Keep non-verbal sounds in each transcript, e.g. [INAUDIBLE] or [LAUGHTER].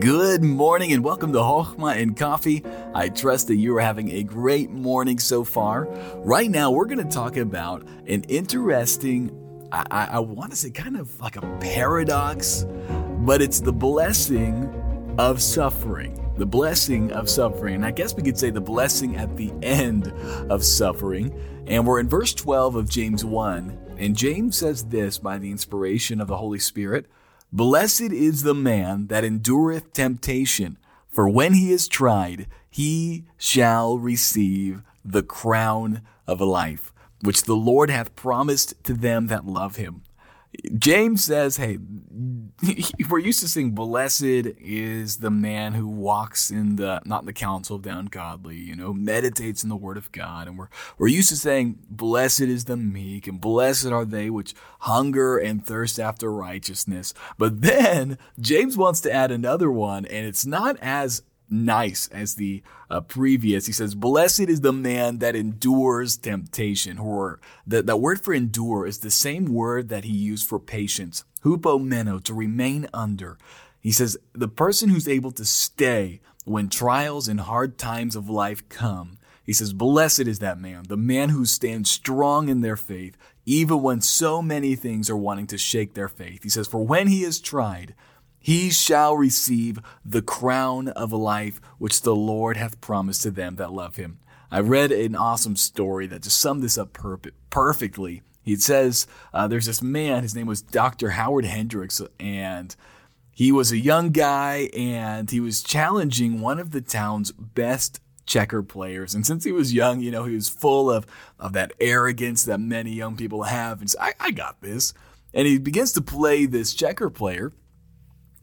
Good morning and welcome to Hochma and Coffee. I trust that you are having a great morning so far. Right now, we're going to talk about an interesting, I, I, I want to say kind of like a paradox, but it's the blessing of suffering. The blessing of suffering. And I guess we could say the blessing at the end of suffering. And we're in verse 12 of James 1. And James says this by the inspiration of the Holy Spirit. Blessed is the man that endureth temptation, for when he is tried, he shall receive the crown of life, which the Lord hath promised to them that love him. James says, hey, [LAUGHS] we're used to saying, blessed is the man who walks in the, not in the counsel of the ungodly, you know, meditates in the word of God. And we're, we're used to saying, blessed is the meek and blessed are they which hunger and thirst after righteousness. But then James wants to add another one and it's not as nice as the uh, previous. He says, Blessed is the man that endures temptation. Or the, that word for endure is the same word that he used for patience, hupomeno, to remain under. He says, The person who's able to stay when trials and hard times of life come. He says, Blessed is that man, the man who stands strong in their faith, even when so many things are wanting to shake their faith. He says, For when he is tried, he shall receive the crown of life which the Lord hath promised to them that love him. I read an awesome story that just summed this up per- perfectly. He says uh, there's this man, his name was Dr. Howard Hendricks, and he was a young guy and he was challenging one of the town's best checker players. And since he was young, you know, he was full of, of that arrogance that many young people have. And so I, I got this. And he begins to play this checker player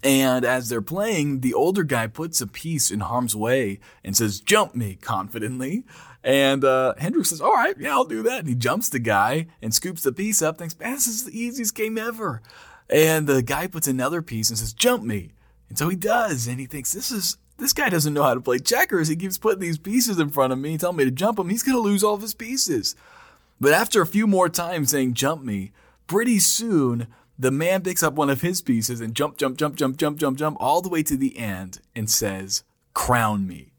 and as they're playing, the older guy puts a piece in harm's way and says, jump me confidently. And uh, Hendricks says, all right, yeah, I'll do that. And he jumps the guy and scoops the piece up, thinks, man, this is the easiest game ever. And the guy puts another piece and says, jump me. And so he does. And he thinks, this is, this guy doesn't know how to play checkers. He keeps putting these pieces in front of me, telling me to jump him. He's going to lose all of his pieces. But after a few more times saying, jump me, pretty soon, the man picks up one of his pieces and jump, jump, jump, jump, jump, jump, jump, all the way to the end and says, Crown me.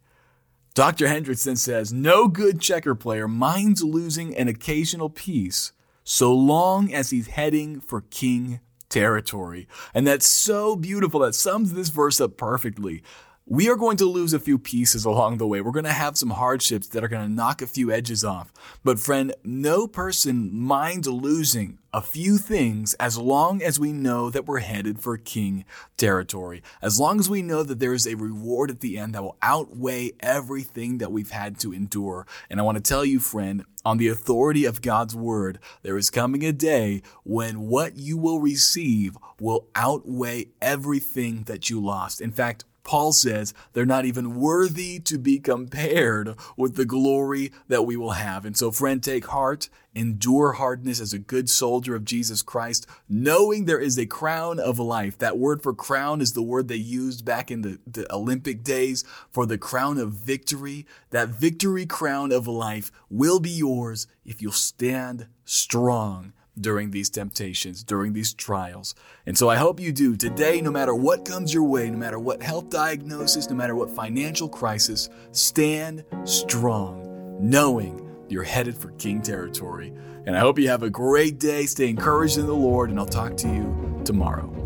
Dr. Hendricks then says, No good checker player minds losing an occasional piece so long as he's heading for king territory. And that's so beautiful. That sums this verse up perfectly. We are going to lose a few pieces along the way. We're going to have some hardships that are going to knock a few edges off. But friend, no person minds losing a few things as long as we know that we're headed for king territory. As long as we know that there is a reward at the end that will outweigh everything that we've had to endure. And I want to tell you, friend, on the authority of God's word, there is coming a day when what you will receive will outweigh everything that you lost. In fact, Paul says they're not even worthy to be compared with the glory that we will have. And so, friend, take heart, endure hardness as a good soldier of Jesus Christ, knowing there is a crown of life. That word for crown is the word they used back in the, the Olympic days for the crown of victory. That victory crown of life will be yours if you'll stand strong during these temptations, during these trials. And so I hope you do today, no matter what comes your way, no matter what health diagnosis, no matter what financial crisis, stand strong, knowing you're headed for King territory. And I hope you have a great day. Stay encouraged in the Lord, and I'll talk to you tomorrow.